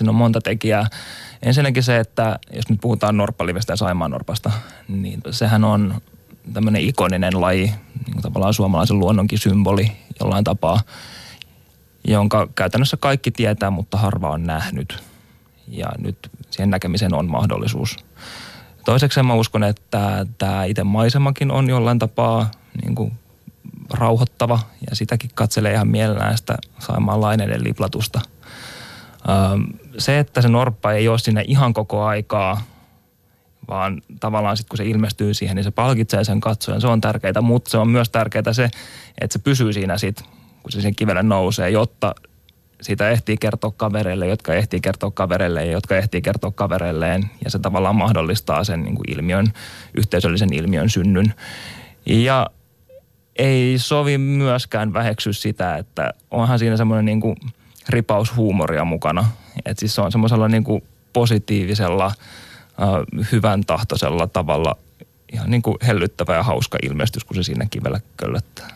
siinä on monta tekijää. Ensinnäkin se, että jos nyt puhutaan norppalivestä ja saimaan norpasta, niin sehän on tämmöinen ikoninen laji, niin kuin tavallaan suomalaisen luonnonkin symboli jollain tapaa, jonka käytännössä kaikki tietää, mutta harva on nähnyt. Ja nyt siihen näkemiseen on mahdollisuus. Toiseksi mä uskon, että tämä itse maisemakin on jollain tapaa niin kuin rauhoittava ja sitäkin katselee ihan mielellään sitä saimaan laineiden liplatusta. Se, että se norppa ei ole sinne ihan koko aikaa, vaan tavallaan sitten kun se ilmestyy siihen, niin se palkitsee sen katsojan. Se on tärkeää, mutta se on myös tärkeää se, että se pysyy siinä sitten, kun se sen kivelle nousee, jotta siitä ehtii kertoa kavereille, jotka ehtii kertoa kavereille ja jotka ehtii kertoa kavereilleen. Ja se tavallaan mahdollistaa sen niin kuin ilmiön, yhteisöllisen ilmiön synnyn. Ja ei sovi myöskään väheksyä sitä, että onhan siinä semmoinen niin kuin ripaus mukana. Että siis se on semmoisella niin kuin positiivisella, hyvän tahtoisella tavalla ihan niin kuin hellyttävä ja hauska ilmestys, kun se siinä kivellä köllöttää.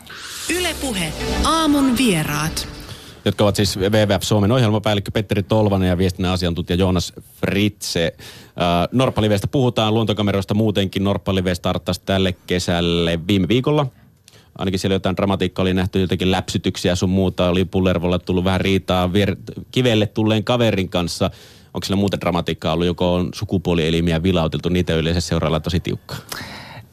Ylepuhe aamun vieraat jotka ovat siis WWF Suomen ohjelmapäällikkö Petteri Tolvanen ja viestinnän asiantuntija Joonas Fritze. Äh, Norppalivestä puhutaan, luontokameroista muutenkin. Norppalive starttasi tälle kesälle viime viikolla. Ainakin siellä jotain dramatiikkaa oli nähty, jotenkin läpsytyksiä sun muuta. Oli Pullervolla tullut vähän riitaa vier- kivelle tulleen kaverin kanssa. Onko siellä muuten dramatiikkaa ollut, joko on sukupuolielimiä vilauteltu, niitä yleensä seurailla tosi tiukkaa?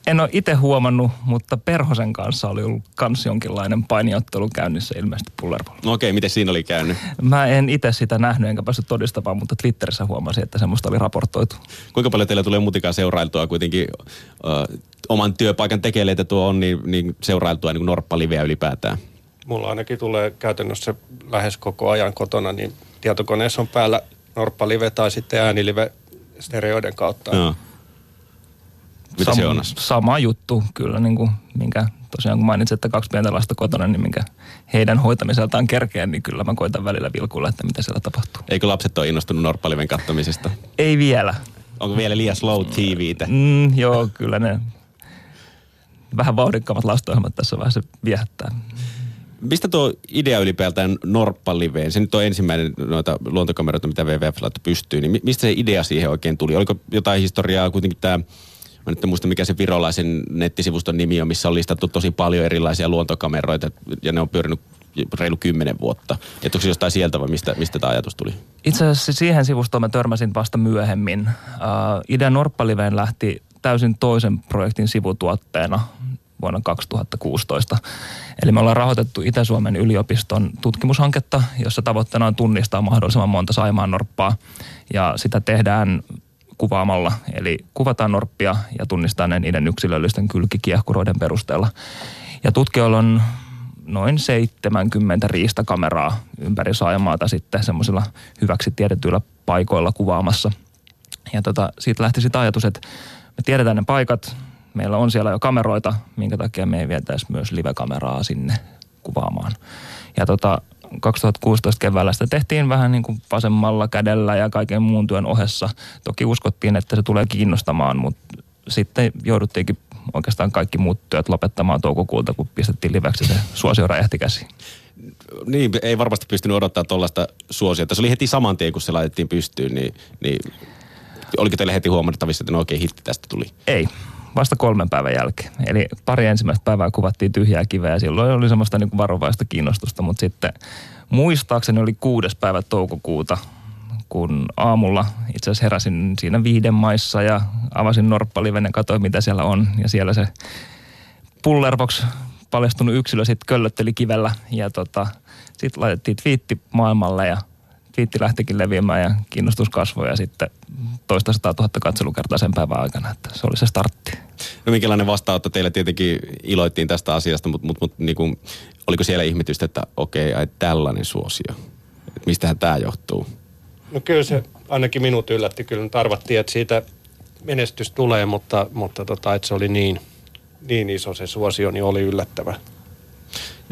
En ole itse huomannut, mutta Perhosen kanssa oli ollut kans jonkinlainen painiottelu käynnissä ilmeisesti Pullervolla. No okei, miten siinä oli käynyt? Mä en itse sitä nähnyt enkä päässyt todistamaan, mutta Twitterissä huomasin, että semmoista oli raportoitu. Kuinka paljon teillä tulee mutikaa seurailtua kuitenkin ö, oman työpaikan tekeleitä tuo on, niin, niin seurailtua niin norppaliveä ylipäätään? Mulla ainakin tulee käytännössä lähes koko ajan kotona, niin tietokoneessa on päällä norppalive tai sitten äänilive stereoiden kautta. Joo. Mitä Sam- se on? Sama juttu kyllä, niin kuin, minkä tosiaan kun mainitsin, että kaksi pientä lasta kotona, niin minkä heidän hoitamiseltaan kerkeä, niin kyllä mä koitan välillä vilkuilla, että mitä siellä tapahtuu. Eikö lapset ole innostunut norppaliven kattamisesta? Ei vielä. Onko vielä liian slow TVtä? Mm, joo, kyllä ne vähän vauhdikkaammat lastenohjelmat tässä vaiheessa viehättää. Mistä tuo idea ylipäätään Norppaliveen? Se nyt on ensimmäinen noita luontokameroita, mitä WWF pystyy. Niin mistä se idea siihen oikein tuli? Oliko jotain historiaa kuitenkin tämä Mä nyt en muista mikä se virolaisen nettisivuston nimi on, missä on listattu tosi paljon erilaisia luontokameroita ja ne on pyörinyt reilu kymmenen vuotta. Että onko jostain sieltä vai mistä, mistä tämä ajatus tuli? Itse asiassa siihen sivustoon mä törmäsin vasta myöhemmin. Uh, idea Norppaliveen lähti täysin toisen projektin sivutuotteena vuonna 2016. Eli me ollaan rahoitettu Itä-Suomen yliopiston tutkimushanketta, jossa tavoitteena on tunnistaa mahdollisimman monta saimaan norppaa. Ja sitä tehdään kuvaamalla. Eli kuvataan norppia ja tunnistaa ne niiden yksilöllisten kylkikiehkuroiden perusteella. Ja tutkijoilla on noin 70 riistakameraa ympäri Saajamaata sitten semmoisilla hyväksi tiedetyillä paikoilla kuvaamassa. Ja tota, siitä lähti sitten ajatus, että me tiedetään ne paikat, meillä on siellä jo kameroita, minkä takia me ei vietäisi myös live-kameraa sinne kuvaamaan. Ja tota, 2016 keväällä sitä tehtiin vähän niin kuin vasemmalla kädellä ja kaiken muun työn ohessa. Toki uskottiin, että se tulee kiinnostamaan, mutta sitten jouduttiinkin oikeastaan kaikki muut työt lopettamaan toukokuulta, kun pistettiin liveksi se suosio räjähti käsiin. Niin, ei varmasti pystynyt odottaa tuollaista suosiota. Se oli heti saman tien, kun se laitettiin pystyyn, niin, niin oliko teille heti huomattavissa, että no oikein hitti tästä tuli? Ei vasta kolmen päivän jälkeen. Eli pari ensimmäistä päivää kuvattiin tyhjää kiveä. Silloin oli semmoista niin kuin varovaista kiinnostusta, mutta sitten muistaakseni oli kuudes päivä toukokuuta, kun aamulla itse asiassa heräsin siinä viiden maissa ja avasin norppaliven ja katsoin, mitä siellä on. Ja siellä se Pullerbox paljastunut yksilö sitten köllötteli kivellä ja tota, sitten laitettiin twiitti maailmalle ja twiitti lähtikin leviämään ja kiinnostus kasvoi ja sitten toista sataa tuhatta katselukertaa sen päivän aikana, että se oli se startti. No minkälainen vastaanotto teille tietenkin iloittiin tästä asiasta, mutta, mutta, mutta niin kuin, oliko siellä ihmetystä, että okei, okay, tällainen suosio? Että mistähän tämä johtuu? No kyllä se ainakin minut yllätti. Kyllä nyt arvattiin, että siitä menestys tulee, mutta, mutta tota, että se oli niin, niin iso se suosio, niin oli yllättävä.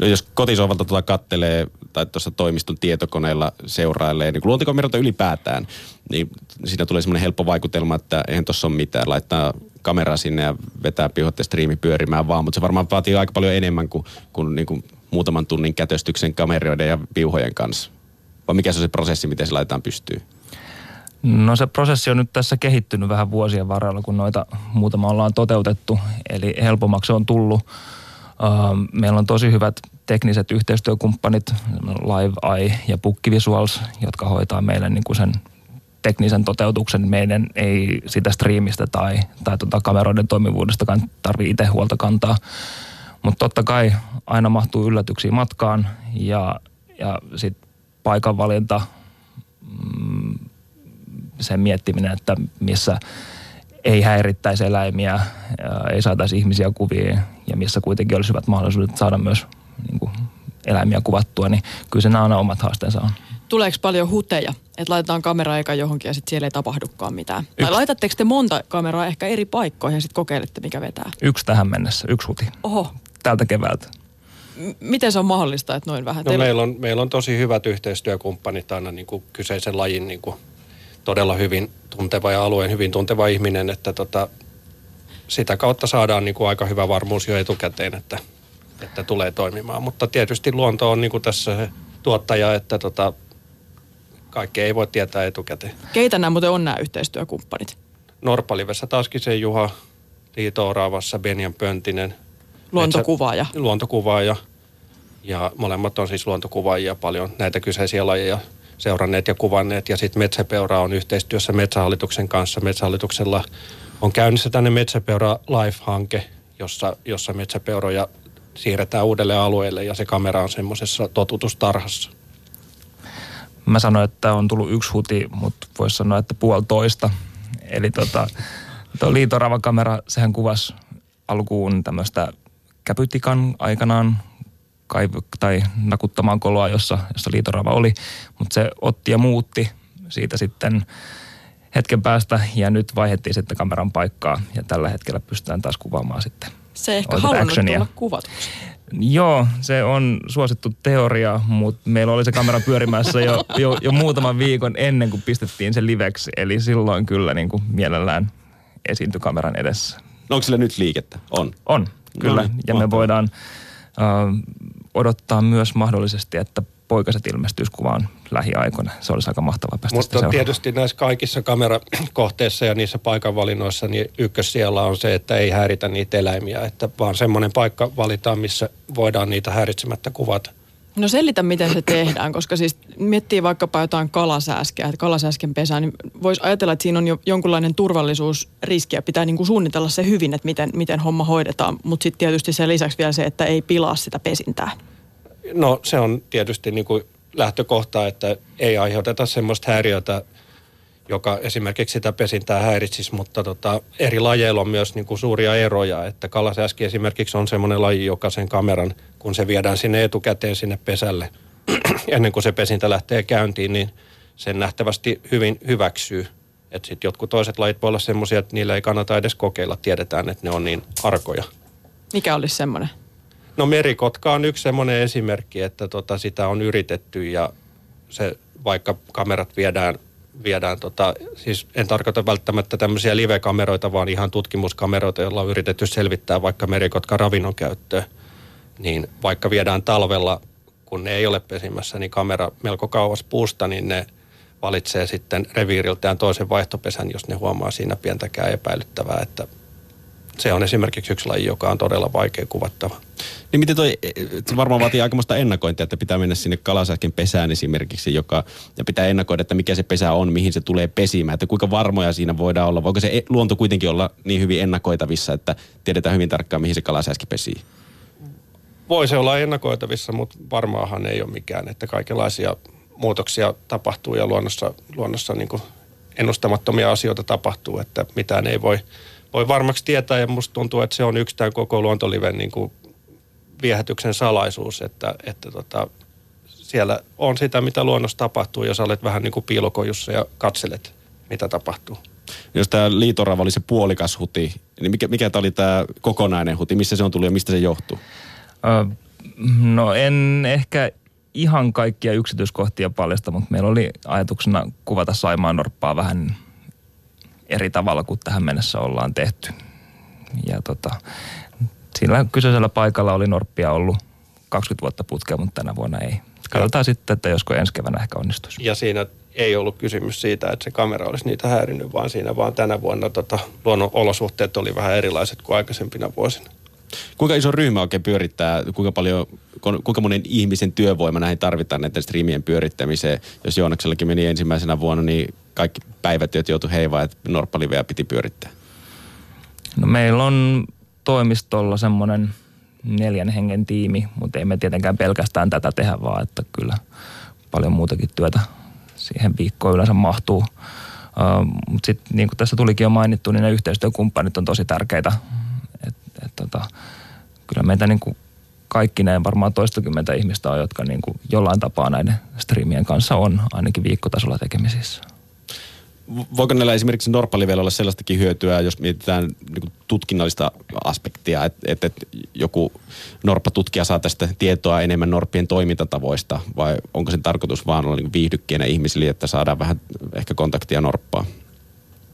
Jos kotisohvalta tuota kattelee tai tuossa toimiston tietokoneella seurailee niin luontikameroita ylipäätään, niin siinä tulee semmoinen helppo vaikutelma, että eihän tuossa ole mitään. Laittaa kamera sinne ja vetää pihotte striimi pyörimään vaan, mutta se varmaan vaatii aika paljon enemmän kuin, kuin, niin kuin muutaman tunnin kätöstyksen kameroiden ja piuhojen kanssa. Vai mikä se on se prosessi, miten se laitetaan pystyyn? No se prosessi on nyt tässä kehittynyt vähän vuosien varrella, kun noita muutama ollaan toteutettu. Eli helpommaksi on tullut. Meillä on tosi hyvät tekniset yhteistyökumppanit, Live Eye ja Pukki Visuals, jotka hoitaa meille niin kuin sen teknisen toteutuksen. Meidän ei sitä striimistä tai, tai tuota kameroiden toimivuudestakaan tarvitse itse huolta kantaa. Mutta totta kai aina mahtuu yllätyksiä matkaan ja, ja sitten paikanvalinta, mm, sen miettiminen, että missä ei häirittäisi eläimiä, ei saataisi ihmisiä kuviin ja missä kuitenkin olisi hyvät mahdollisuudet saada myös niin kuin, eläimiä kuvattua, niin kyllä se nämä aina omat haasteensa on. Tuleeko paljon huteja, että laitetaan kamera eka johonkin ja sitten siellä ei tapahdukaan mitään? Yksi. Tai laitatteko te monta kameraa ehkä eri paikkoihin ja sitten kokeilette, mikä vetää? Yksi tähän mennessä, yksi huti. Oho. Tältä keväältä. M- miten se on mahdollista, että noin vähän? No Teillä... meillä, on, meillä on tosi hyvät yhteistyökumppanit aina niin kuin kyseisen lajin niin kuin todella hyvin tunteva ja alueen hyvin tunteva ihminen, että tota, sitä kautta saadaan niin kuin aika hyvä varmuus jo etukäteen, että, että tulee toimimaan. Mutta tietysti luonto on niin kuin tässä se tuottaja, että tota, kaikkea ei voi tietää etukäteen. Keitä nämä muuten on nämä yhteistyökumppanit? Norpalivessä taaskin se Juha Liito Oraavassa, Benjan Pöntinen. Luontokuvaaja. Metsä, luontokuvaaja. Ja molemmat on siis luontokuvaajia paljon näitä kyseisiä lajeja seuranneet ja kuvanneet. Ja sitten Metsäpeura on yhteistyössä Metsähallituksen kanssa. Metsähallituksella on käynnissä tänne Metsäpeura Life-hanke, jossa, jossa metsäpeuroja siirretään uudelle alueelle ja se kamera on semmoisessa totutustarhassa. Mä sanoin, että on tullut yksi huti, mutta voisi sanoa, että puolitoista. Eli tota, tuo liitorava kamera, sehän kuvasi alkuun tämmöistä käpytikan aikanaan kaiv- tai nakuttamaan koloa, jossa, jossa liitorava oli. Mutta se otti ja muutti siitä sitten hetken päästä ja nyt vaihettiin sitten kameran paikkaa ja tällä hetkellä pystytään taas kuvaamaan sitten Se ehkä halunnut actionia. tulla kuvatuksi. Joo, se on suosittu teoria, mutta meillä oli se kamera pyörimässä jo, jo, jo muutaman viikon ennen kuin pistettiin se liveksi. Eli silloin kyllä niin kuin mielellään esiintyi kameran edessä. No onko sillä nyt liikettä? On. On, kyllä. No, ja me voidaan äh, odottaa myös mahdollisesti, että poikaset ilmestyisi kuvaan lähiaikoina. Se olisi aika mahtavaa päästä Mutta tietysti näissä kaikissa kamerakohteissa ja niissä paikanvalinnoissa niin ykkös siellä on se, että ei häiritä niitä eläimiä, että vaan semmoinen paikka valitaan, missä voidaan niitä häiritsemättä kuvata. No selitä, miten se tehdään, koska siis miettii vaikkapa jotain kalasääskeä, että kalasääsken pesää, niin voisi ajatella, että siinä on jo jonkunlainen turvallisuusriski ja pitää niin kuin suunnitella se hyvin, että miten, miten homma hoidetaan, mutta sitten tietysti sen lisäksi vielä se, että ei pilaa sitä pesintää. No se on tietysti niin kuin lähtökohta, että ei aiheuteta semmoista häiriötä, joka esimerkiksi sitä pesintää häiritsisi, mutta tota, eri lajeilla on myös niin kuin suuria eroja, että kalasäski esimerkiksi on semmoinen laji, joka sen kameran, kun se viedään sinne etukäteen sinne pesälle, ennen kuin se pesintä lähtee käyntiin, niin sen nähtävästi hyvin hyväksyy. Että sitten jotkut toiset lajit voi olla semmoisia, että niillä ei kannata edes kokeilla, tiedetään, että ne on niin arkoja. Mikä olisi semmoinen? No merikotka on yksi semmoinen esimerkki, että tota, sitä on yritetty ja se, vaikka kamerat viedään, viedään tota, siis en tarkoita välttämättä tämmöisiä live-kameroita, vaan ihan tutkimuskameroita, joilla on yritetty selvittää vaikka merikotka ravinnon käyttöä. Niin vaikka viedään talvella, kun ne ei ole pesimässä, niin kamera melko kauas puusta, niin ne valitsee sitten reviiriltään toisen vaihtopesän, jos ne huomaa siinä pientäkään epäilyttävää, että se on esimerkiksi yksi laji, joka on todella vaikea kuvattava. Niin miten toi, se varmaan vaatii aikamoista ennakointia, että pitää mennä sinne kalasäsken pesään esimerkiksi, joka, ja pitää ennakoida, että mikä se pesä on, mihin se tulee pesimään, että kuinka varmoja siinä voidaan olla. Voiko se e- luonto kuitenkin olla niin hyvin ennakoitavissa, että tiedetään hyvin tarkkaan, mihin se kalasäski pesii? Voi se olla ennakoitavissa, mutta varmaahan ei ole mikään, että kaikenlaisia muutoksia tapahtuu ja luonnossa, luonnossa niin ennustamattomia asioita tapahtuu, että mitään ei voi, voi varmaksi tietää ja musta tuntuu, että se on yksi tämän koko luontoliven niin kuin viehätyksen salaisuus, että, että tota, siellä on sitä, mitä luonnossa tapahtuu, jos olet vähän niin kuin piilokojussa ja katselet, mitä tapahtuu. Jos tämä liitorava oli se puolikas huti, niin mikä, mikä tämä oli tämä kokonainen huti? Missä se on tullut ja mistä se johtuu? Ö, no en ehkä ihan kaikkia yksityiskohtia paljasta, mutta meillä oli ajatuksena kuvata Saimaan Norppaa vähän eri tavalla kuin tähän mennessä ollaan tehty. Ja tota, sillä kyseisellä paikalla oli Norppia ollut 20 vuotta putkea, mutta tänä vuonna ei. Katsotaan sitten, että josko ensi keväänä ehkä onnistuisi. Ja siinä ei ollut kysymys siitä, että se kamera olisi niitä häirinnyt, vaan siinä vaan tänä vuonna tota, luonnon olosuhteet oli vähän erilaiset kuin aikaisempina vuosina. Kuinka iso ryhmä oikein pyörittää, kuinka paljon, kuinka monen ihmisen työvoima näihin tarvitaan näiden striimien pyörittämiseen? Jos Joonaksellakin meni ensimmäisenä vuonna, niin kaikki päivätyöt joutui heivaan, että Norppaliveä piti pyörittää. No meillä on toimistolla semmoinen neljän hengen tiimi, mutta ei me tietenkään pelkästään tätä tehdä, vaan että kyllä paljon muutakin työtä siihen viikkoon yleensä mahtuu. Uh, mutta sitten niin kuin tässä tulikin jo mainittu, niin ne yhteistyökumppanit on tosi tärkeitä. Et, et, tota, kyllä meitä niin kuin kaikki ne varmaan toistakymmentä ihmistä on, jotka niin kuin jollain tapaa näiden striimien kanssa on ainakin viikkotasolla tekemisissä voiko näillä esimerkiksi Norppalivellä olla sellaistakin hyötyä, jos mietitään niin tutkinnallista aspektia, että, että, että joku norppatutkija saa tästä tietoa enemmän norppien toimintatavoista, vai onko sen tarkoitus vaan olla niin viihdykkeenä ihmisille, että saadaan vähän ehkä kontaktia norppaa?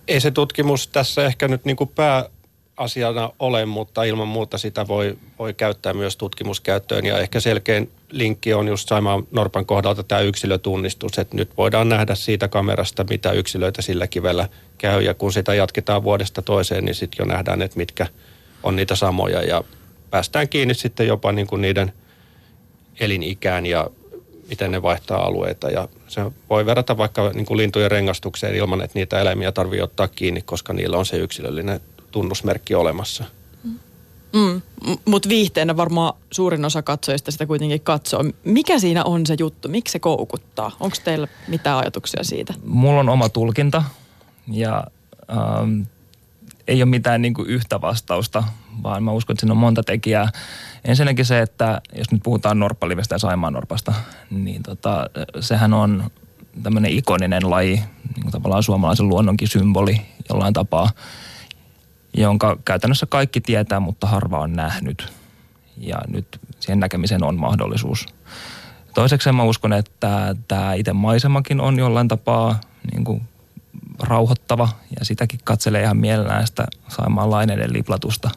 Ei se tutkimus tässä ehkä nyt niin kuin pää, asiana ole, mutta ilman muuta sitä voi, voi käyttää myös tutkimuskäyttöön. Ja ehkä selkein linkki on just Saimaan Norpan kohdalta tämä yksilötunnistus, että nyt voidaan nähdä siitä kamerasta, mitä yksilöitä sillä kivellä käy. Ja kun sitä jatketaan vuodesta toiseen, niin sitten jo nähdään, että mitkä on niitä samoja. Ja päästään kiinni sitten jopa niin kuin niiden elinikään ja miten ne vaihtaa alueita. Ja se voi verrata vaikka niin kuin lintujen rengastukseen ilman, että niitä eläimiä tarvitsee ottaa kiinni, koska niillä on se yksilöllinen tunnusmerkki olemassa. Mm, Mutta viihteenä varmaan suurin osa katsojista sitä kuitenkin katsoo. Mikä siinä on se juttu? Miksi se koukuttaa? Onko teillä mitään ajatuksia siitä? Mulla on oma tulkinta ja ähm, ei ole mitään niin kuin yhtä vastausta, vaan mä uskon, että siinä on monta tekijää. Ensinnäkin se, että jos nyt puhutaan Norppalivestä ja Saimaan Norpasta, niin tota, sehän on tämmöinen ikoninen laji, niin kuin tavallaan suomalaisen luonnonkin symboli jollain tapaa – jonka käytännössä kaikki tietää, mutta harva on nähnyt. Ja nyt siihen näkemiseen on mahdollisuus. Toiseksi mä uskon, että tämä itse maisemakin on jollain tapaa niin kuin rauhoittava ja sitäkin katselee ihan mielellään sitä Saimaan laineiden liplatusta.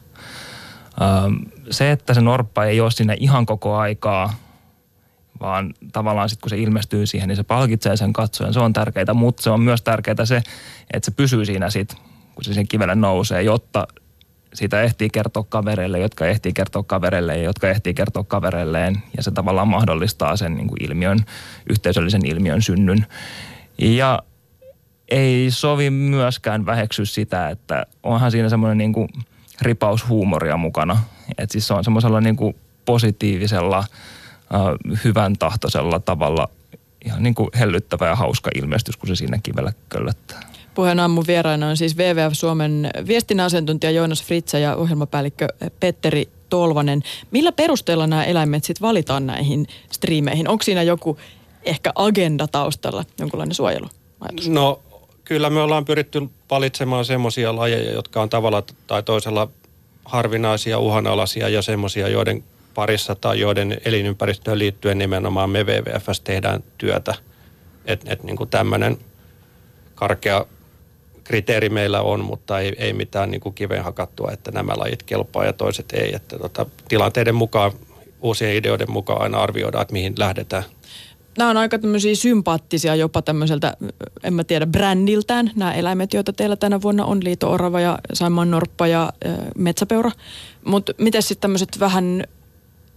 Se, että se norppa ei ole siinä ihan koko aikaa, vaan tavallaan sitten kun se ilmestyy siihen, niin se palkitsee sen katsojan. Se on tärkeää, mutta se on myös tärkeää se, että se pysyy siinä sitten kun se sen kivelle nousee, jotta siitä ehtii kertoa kavereille, jotka ehtii kertoa kavereille ja jotka ehtii kertoa kavereilleen. Ja se tavallaan mahdollistaa sen niin kuin ilmiön, yhteisöllisen ilmiön synnyn. Ja ei sovi myöskään väheksy sitä, että onhan siinä semmoinen niin kuin ripaus huumoria mukana. Että siis se on semmoisella niin kuin positiivisella, hyvän tahtoisella tavalla ihan niin kuin hellyttävä ja hauska ilmestys, kun se siinä kivellä köllöttää. Puheen aamun vieraina on siis WWF Suomen viestinnän asiantuntija Joonas Fritze ja ohjelmapäällikkö Petteri Tolvanen. Millä perusteella nämä eläimet sitten valitaan näihin striimeihin? Onko siinä joku ehkä agenda taustalla, jonkunlainen suojelu? No kyllä me ollaan pyritty valitsemaan semmoisia lajeja, jotka on tavalla tai toisella harvinaisia, uhanalaisia ja semmoisia, joiden parissa tai joiden elinympäristöön liittyen nimenomaan me WWFS tehdään työtä. Että et, niin tämmöinen karkea kriteeri meillä on, mutta ei, ei mitään niin kuin kiveen hakattua, että nämä lajit kelpaa ja toiset ei. Että tota, tilanteiden mukaan, uusien ideoiden mukaan aina arvioidaan, että mihin lähdetään. Nämä on aika tämmöisiä sympaattisia jopa tämmöiseltä, en mä tiedä, brändiltään. Nämä eläimet, joita teillä tänä vuonna on, liito-orava ja Saimaan norppa ja äh, metsäpeura. Mutta miten sitten tämmöiset vähän,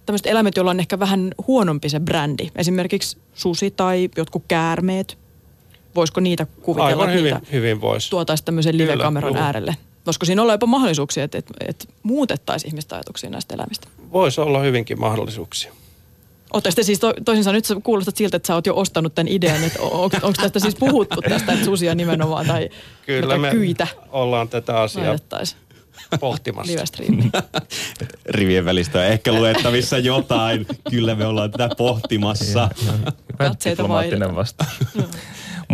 tämmöiset eläimet, joilla on ehkä vähän huonompi se brändi? Esimerkiksi susi tai jotkut käärmeet, voisiko niitä kuvitella, Aivan hyvin, niitä hyvin voisi. tuotaisiin tämmöisen live-kameran äärelle? Voisiko siinä olla jopa mahdollisuuksia, että, että, että muutettaisiin ihmistä ajatuksia näistä elämistä? Voisi olla hyvinkin mahdollisuuksia. Oletteko siis to, toisin sanoen, nyt sä kuulostat siltä, että sä oot jo ostanut tämän idean, että on, onko tästä siis puhuttu tästä, että susia nimenomaan tai Kyllä me kyitä ollaan tätä asiaa pohtimassa. Rivien välistä on ehkä luettavissa jotain. Kyllä me ollaan tätä pohtimassa. Katseita vasta.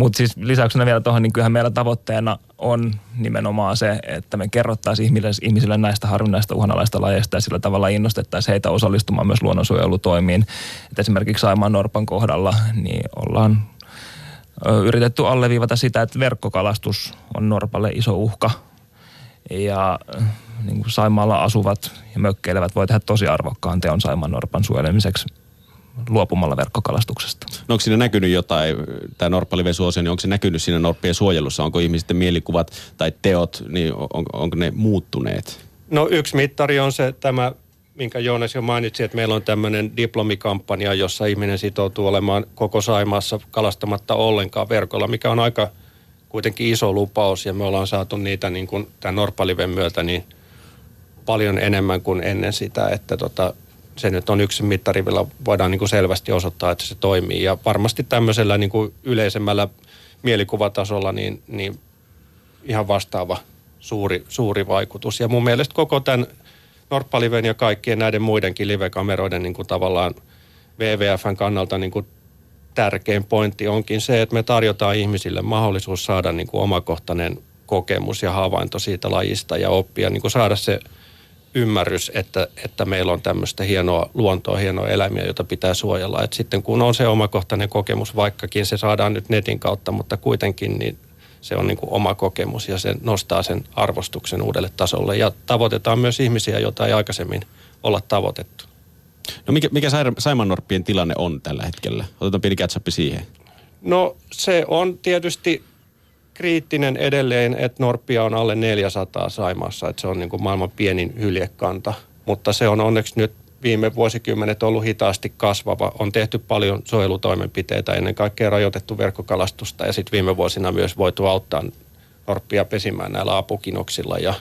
Mutta siis lisäyksenä vielä tuohon, niin kyllähän meillä tavoitteena on nimenomaan se, että me kerrottaisiin ihmisille, ihmisille näistä harvinaista uhanalaista lajeista ja sillä tavalla innostettaisiin heitä osallistumaan myös luonnonsuojelutoimiin. Et esimerkiksi Saimaan Norpan kohdalla niin ollaan yritetty alleviivata sitä, että verkkokalastus on Norpalle iso uhka. Ja niin kuin Saimaalla asuvat ja mökkeilevät voi tehdä tosi arvokkaan teon Saimaan Norpan suojelemiseksi luopumalla verkkokalastuksesta. No onko siinä näkynyt jotain, tämä norppaliven suosio, niin onko se näkynyt siinä norppien suojelussa? Onko ihmisten mielikuvat tai teot, niin on, onko ne muuttuneet? No yksi mittari on se tämä, minkä Joonas jo mainitsi, että meillä on tämmöinen diplomikampanja, jossa ihminen sitoutuu olemaan koko Saimaassa kalastamatta ollenkaan verkolla, mikä on aika kuitenkin iso lupaus ja me ollaan saatu niitä niin kuin tämän Norpaliven myötä niin paljon enemmän kuin ennen sitä, että tota, se nyt on yksi mittari, millä voidaan niin kuin selvästi osoittaa, että se toimii. Ja varmasti tämmöisellä niin kuin yleisemmällä mielikuvatasolla niin, niin ihan vastaava suuri, suuri vaikutus. Ja mun mielestä koko tämän Norppaliven ja kaikkien näiden muidenkin live-kameroiden niin kuin tavallaan WWFn kannalta niin kuin tärkein pointti onkin se, että me tarjotaan ihmisille mahdollisuus saada niin kuin omakohtainen kokemus ja havainto siitä lajista ja oppia, niin kuin saada se ymmärrys, että, että meillä on tämmöistä hienoa luontoa, hienoa eläimiä, jota pitää suojella. Et sitten kun on se omakohtainen kokemus, vaikkakin se saadaan nyt netin kautta, mutta kuitenkin niin se on niin kuin oma kokemus ja se nostaa sen arvostuksen uudelle tasolle. Ja tavoitetaan myös ihmisiä, joita ei aikaisemmin olla tavoitettu. No mikä, mikä Saimannorppien tilanne on tällä hetkellä? Otetaan pieni catch siihen. No se on tietysti kriittinen edelleen, että Norppia on alle 400 Saimaassa, että se on niin kuin maailman pienin hyljekanta. Mutta se on onneksi nyt viime vuosikymmenet ollut hitaasti kasvava. On tehty paljon suojelutoimenpiteitä, ennen kaikkea rajoitettu verkkokalastusta ja sitten viime vuosina myös voitu auttaa Norppia pesimään näillä apukinoksilla ja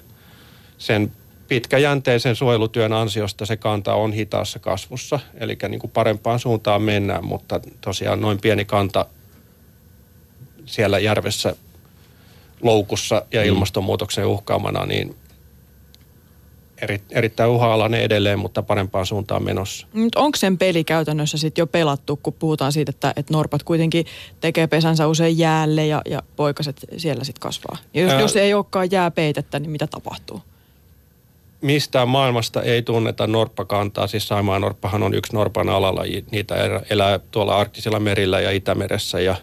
sen pitkäjänteisen suojelutyön ansiosta se kanta on hitaassa kasvussa, eli niin kuin parempaan suuntaan mennään, mutta tosiaan noin pieni kanta siellä järvessä loukussa ja mm. ilmastonmuutoksen uhkaamana, niin eri, erittäin uha-alainen edelleen, mutta parempaan suuntaan menossa. Mutta onko sen peli käytännössä sitten jo pelattu, kun puhutaan siitä, että, että norpat kuitenkin tekee pesänsä usein jäälle ja, ja poikaset siellä sitten kasvaa? Ja jos, Ää... jos ei olekaan jääpeitettä, niin mitä tapahtuu? mistään maailmasta ei tunneta norppakantaa. Siis Saimaan norppahan on yksi norpan alalaji. Niitä elää tuolla arktisilla merillä ja Itämeressä ja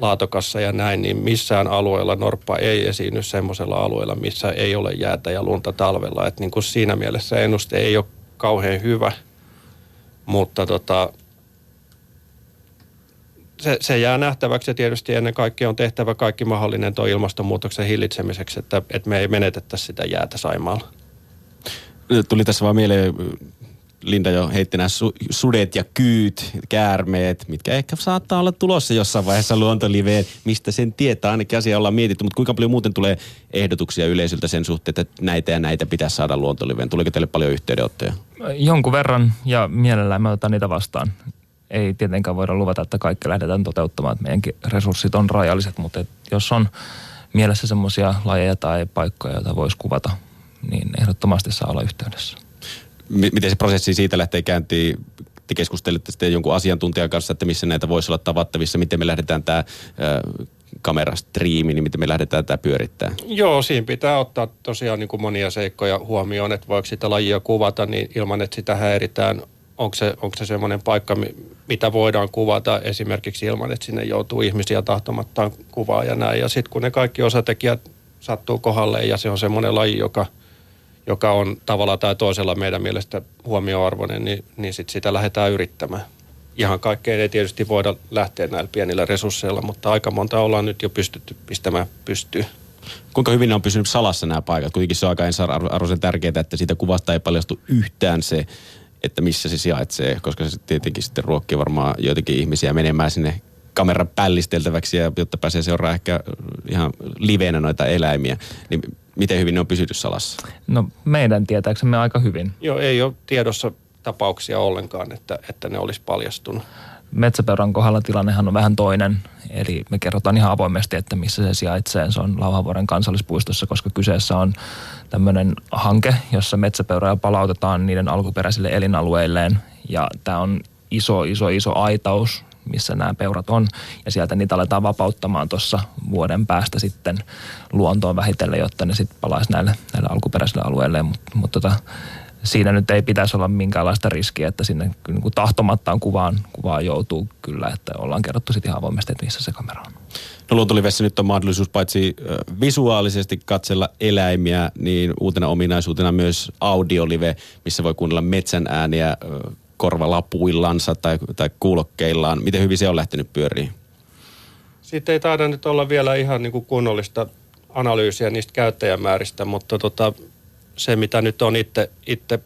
Laatokassa ja näin, niin missään alueella norppa ei esiinny semmoisella alueella, missä ei ole jäätä ja lunta talvella. Et niin kuin siinä mielessä ennuste ei ole kauhean hyvä, mutta tota, se, se jää nähtäväksi ja tietysti ennen kaikkea on tehtävä kaikki mahdollinen tuo ilmastonmuutoksen hillitsemiseksi, että, että me ei menetettäisi sitä jäätä Saimaalla. Tuli tässä vaan mieleen, Linda jo heitti nämä su- sudet ja kyyt, käärmeet, mitkä ehkä saattaa olla tulossa jossain vaiheessa luontoliveen, mistä sen tietää, ainakin asia ollaan mietitty, mutta kuinka paljon muuten tulee ehdotuksia yleisöltä sen suhteen, että näitä ja näitä pitäisi saada luontoliveen? Tuliko teille paljon yhteydenottoja? Jonkun verran ja mielellään me otetaan niitä vastaan. Ei tietenkään voida luvata, että kaikki lähdetään toteuttamaan, että meidänkin resurssit on rajalliset, mutta jos on mielessä semmoisia lajeja tai paikkoja, joita voisi kuvata – niin ehdottomasti saa olla yhteydessä. Miten se prosessi siitä lähtee käyntiin? Te keskustelitte sitten jonkun asiantuntijan kanssa, että missä näitä voisi olla tavattavissa. Miten me lähdetään tämä kamerastriimi, niin miten me lähdetään tämä pyörittää? Joo, siinä pitää ottaa tosiaan niin kuin monia seikkoja huomioon, että voiko sitä lajia kuvata niin ilman, että sitä häiritään. Onko se, onko se semmoinen paikka, mitä voidaan kuvata esimerkiksi ilman, että sinne joutuu ihmisiä tahtomattaan kuvaa ja näin. Ja sitten kun ne kaikki osatekijät sattuu kohdalle ja se on semmoinen laji, joka – joka on tavalla tai toisella meidän mielestä huomioarvoinen, niin, niin sit sitä lähdetään yrittämään. Ihan kaikkeen ei tietysti voida lähteä näillä pienillä resursseilla, mutta aika monta ollaan nyt jo pystytty pistämään pystyyn. Kuinka hyvin ne on pysynyt salassa nämä paikat? Kuitenkin se on aika ensiarvoisen tärkeää, että siitä kuvasta ei paljastu yhtään se, että missä se sijaitsee, koska se tietenkin sitten ruokkii varmaan joitakin ihmisiä menemään sinne kameran pällisteltäväksi, ja jotta pääsee seuraamaan ehkä ihan liveenä noita eläimiä. Niin miten hyvin ne on pysytty salassa? No meidän tietääksemme aika hyvin. Joo, ei ole tiedossa tapauksia ollenkaan, että, että ne olisi paljastunut. Metsäpeuran kohdalla tilannehan on vähän toinen. Eli me kerrotaan ihan avoimesti, että missä se sijaitsee. Se on Lauhavuoren kansallispuistossa, koska kyseessä on tämmöinen hanke, jossa metsäpeuroja palautetaan niiden alkuperäisille elinalueilleen. Ja tämä on iso, iso, iso aitaus, missä nämä peurat on. Ja sieltä niitä aletaan vapauttamaan tuossa vuoden päästä sitten luontoon vähitellen, jotta ne sitten palaisi näille, näille alkuperäisille alueille. Mutta mut tota, siinä nyt ei pitäisi olla minkäänlaista riskiä, että sinne niin kuin tahtomattaan kuvaan, kuvaan joutuu kyllä, että ollaan kerrottu sitten ihan avoimesti, että missä se kamera on. No Luontolivessä nyt on mahdollisuus paitsi visuaalisesti katsella eläimiä, niin uutena ominaisuutena myös audiolive, missä voi kuunnella metsän ääniä korvalapuillansa tai, tai kuulokkeillaan. Miten hyvin se on lähtenyt pyöriin? Siitä ei taida nyt olla vielä ihan niin kuin kunnollista analyysiä niistä käyttäjämääristä, mutta tota, se mitä nyt on itse, itse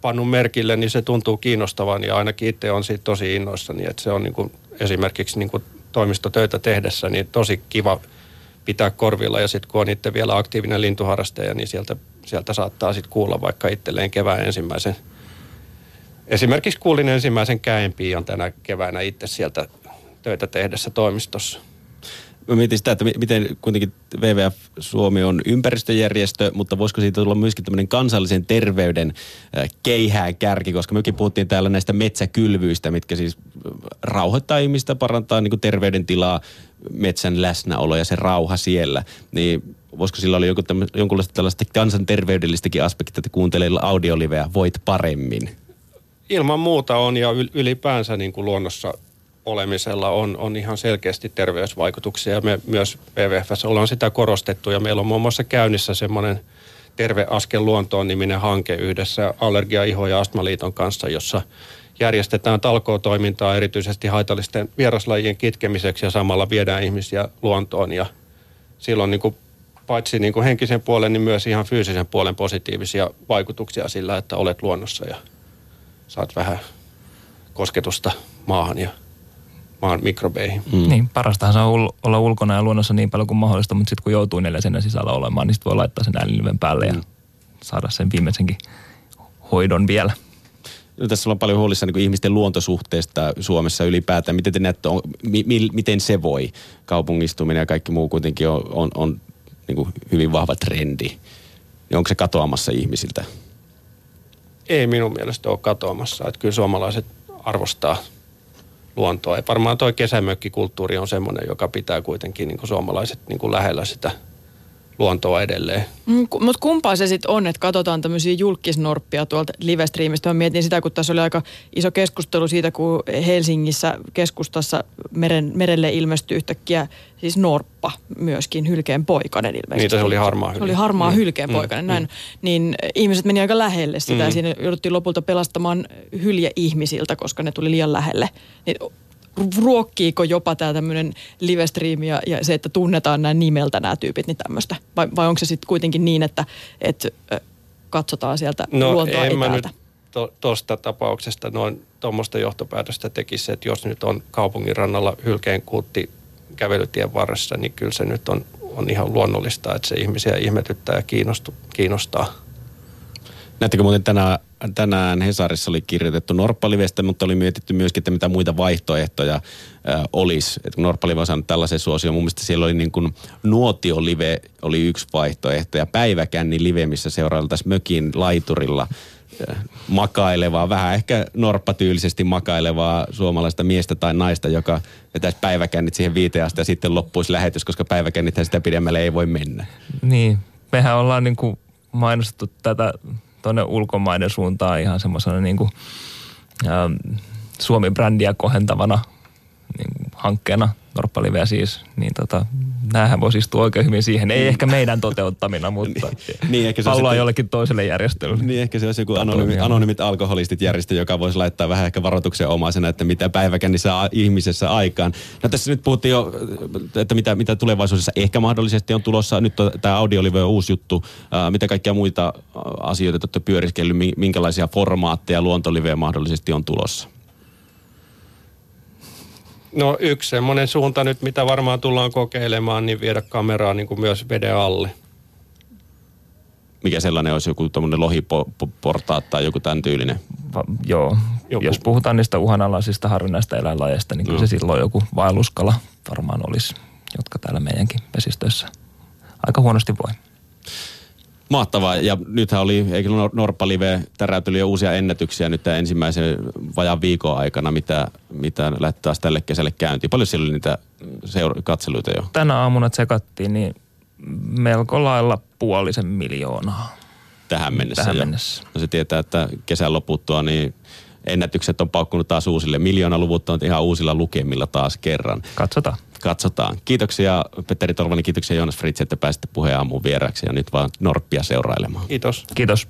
pannut merkille, niin se tuntuu kiinnostavan ja ainakin itse on siitä tosi innoissani, että se on niin kuin esimerkiksi niin kuin toimistotöitä tehdessä niin tosi kiva pitää korvilla ja sitten kun on itse vielä aktiivinen lintuharrastaja, niin sieltä, sieltä saattaa sitten kuulla vaikka itselleen kevään ensimmäisen Esimerkiksi kuulin ensimmäisen käenpiian tänä keväänä itse sieltä töitä tehdessä toimistossa. Mä mietin sitä, että miten kuitenkin WWF Suomi on ympäristöjärjestö, mutta voisiko siitä tulla myöskin tämmöinen kansallisen terveyden keihää kärki, koska mekin puhuttiin täällä näistä metsäkylvyistä, mitkä siis rauhoittaa ihmistä, parantaa niin terveydentilaa, metsän läsnäolo ja se rauha siellä. Niin voisiko sillä olla jonkunlaista tällaista kansanterveydellistäkin aspektia, että kuuntelee audioliveä, voit paremmin? Ilman muuta on ja ylipäänsä niin kuin luonnossa olemisella on, on ihan selkeästi terveysvaikutuksia. Me myös WWFssä ollaan sitä korostettu ja meillä on muun muassa käynnissä semmoinen Terve askel luontoon niminen hanke yhdessä Allergia-, Iho- ja Astmaliiton kanssa, jossa järjestetään talkootoimintaa erityisesti haitallisten vieraslajien kitkemiseksi ja samalla viedään ihmisiä luontoon ja silloin niin kuin paitsi niin kuin henkisen puolen, niin myös ihan fyysisen puolen positiivisia vaikutuksia sillä, että olet luonnossa ja saat vähän kosketusta maahan ja maan mikrobeihin. Mm. Niin, parastahan saa olla ulkona ja luonnossa niin paljon kuin mahdollista, mutta sitten kun joutuu neljä sen sisällä olemaan, niin sitten voi laittaa sen ääniliven päälle ja mm. saada sen viimeisenkin hoidon vielä. No, tässä on paljon huolissa niin ihmisten luontosuhteesta Suomessa ylipäätään. Miten te näette, on, mi, mi, miten se voi? Kaupungistuminen ja kaikki muu kuitenkin on, on, on niin hyvin vahva trendi. Niin onko se katoamassa ihmisiltä? Ei minun mielestä ole katoamassa. Että kyllä suomalaiset arvostaa luontoa. Ja varmaan tuo kesämökkikulttuuri on semmoinen, joka pitää kuitenkin niin kuin suomalaiset niin kuin lähellä sitä luontoa edelleen. Mm, Mutta kumpaa se sitten on, että katsotaan tämmöisiä julkisnorppia tuolta livestriimistä. Mä mietin sitä, kun tässä oli aika iso keskustelu siitä, kun Helsingissä keskustassa meren, merelle ilmestyi yhtäkkiä siis norppa myöskin, hylkeen poikainen ilmeisesti. Niitä se oli harmaa hylkeen. Se oli harmaa mm. hylkeen poikainen, mm. näin. Mm. Niin ihmiset meni aika lähelle sitä mm. ja siinä jouduttiin lopulta pelastamaan hylje ihmisiltä, koska ne tuli liian lähelle. Niin ruokkiiko jopa tämä tämmöinen live-stream ja, ja se, että tunnetaan nämä nimeltä nämä tyypit, niin tämmöistä? Vai, vai onko se sitten kuitenkin niin, että, että katsotaan sieltä no, luontoa en mä nyt tuosta to, tapauksesta noin tuommoista johtopäätöstä tekisi, että jos nyt on kaupungin rannalla hylkeen kuutti kävelytien varressa, niin kyllä se nyt on, on ihan luonnollista, että se ihmisiä ihmetyttää ja kiinnostu, kiinnostaa. Näettekö muuten tänään, tänään Hesarissa oli kirjoitettu Norppalivestä, mutta oli mietitty myöskin, että mitä muita vaihtoehtoja äh, olisi. Kun Norppalive on saanut tällaisen suosion, mun mielestä siellä oli niin kuin nuotiolive oli yksi vaihtoehto ja päiväkänni live, missä seurailtaisiin mökin laiturilla makailevaa, vähän ehkä norppatyylisesti makailevaa suomalaista miestä tai naista, joka vetäisi päiväkännit siihen viiteen asti ja sitten loppuisi lähetys, koska päiväkännithän sitä pidemmälle ei voi mennä. Niin, mehän ollaan niin kuin mainostettu tätä tuonne ulkomaiden suuntaan ihan semmoisena niin ähm, Suomi-brändiä kohentavana niin hankkeena, Norppaliveä siis, niin tota, näähän voisi istua oikein hyvin siihen. Ei ehkä meidän toteuttamina, mutta niin, niin ehkä se palloa sitten, jollekin toiselle järjestelylle. Niin ehkä se olisi joku anonymi, anonymit alkoholistit järjestö, joka voisi laittaa vähän ehkä varoituksen omaisena, että mitä päiväkännissä ihmisessä aikaan. No tässä nyt puhuttiin jo, että mitä, mitä tulevaisuudessa ehkä mahdollisesti on tulossa. Nyt on, tämä audiolive on uusi juttu. Mitä kaikkia muita asioita olette pyöriskellyt, minkälaisia formaatteja luontoliveä mahdollisesti on tulossa? No yksi semmoinen suunta nyt, mitä varmaan tullaan kokeilemaan, niin viedä kameraa niin kuin myös veden alle. Mikä sellainen olisi joku tämmöinen lohiportaat tai joku tämän tyylinen? Va, joo, joku. jos puhutaan niistä uhanalaisista harvinaista eläinlajeista, niin kyllä no. se silloin joku vaelluskala varmaan olisi, jotka täällä meidänkin vesistöissä aika huonosti voi. Mahtavaa. Ja nythän oli, eikö Norppa Live täräyteli jo uusia ennätyksiä nyt tämän ensimmäisen vajan viikon aikana, mitä, mitä lähti taas tälle kesälle käyntiin. Paljon siellä oli niitä seura- katseluita jo? Tänä aamuna tsekattiin, niin melko lailla puolisen miljoonaa. Tähän mennessä. Tähän mennessä. No se tietää, että kesän loputtua niin ennätykset on paukkunut taas uusille. Miljoonaluvut on ihan uusilla lukemilla taas kerran. Katsotaan. Katsotaan. Kiitoksia Petteri Torvani, kiitoksia Joonas Fritz, että pääsitte puheen aamuun vieraksi ja nyt vaan Norppia seurailemaan. Kiitos. Kiitos.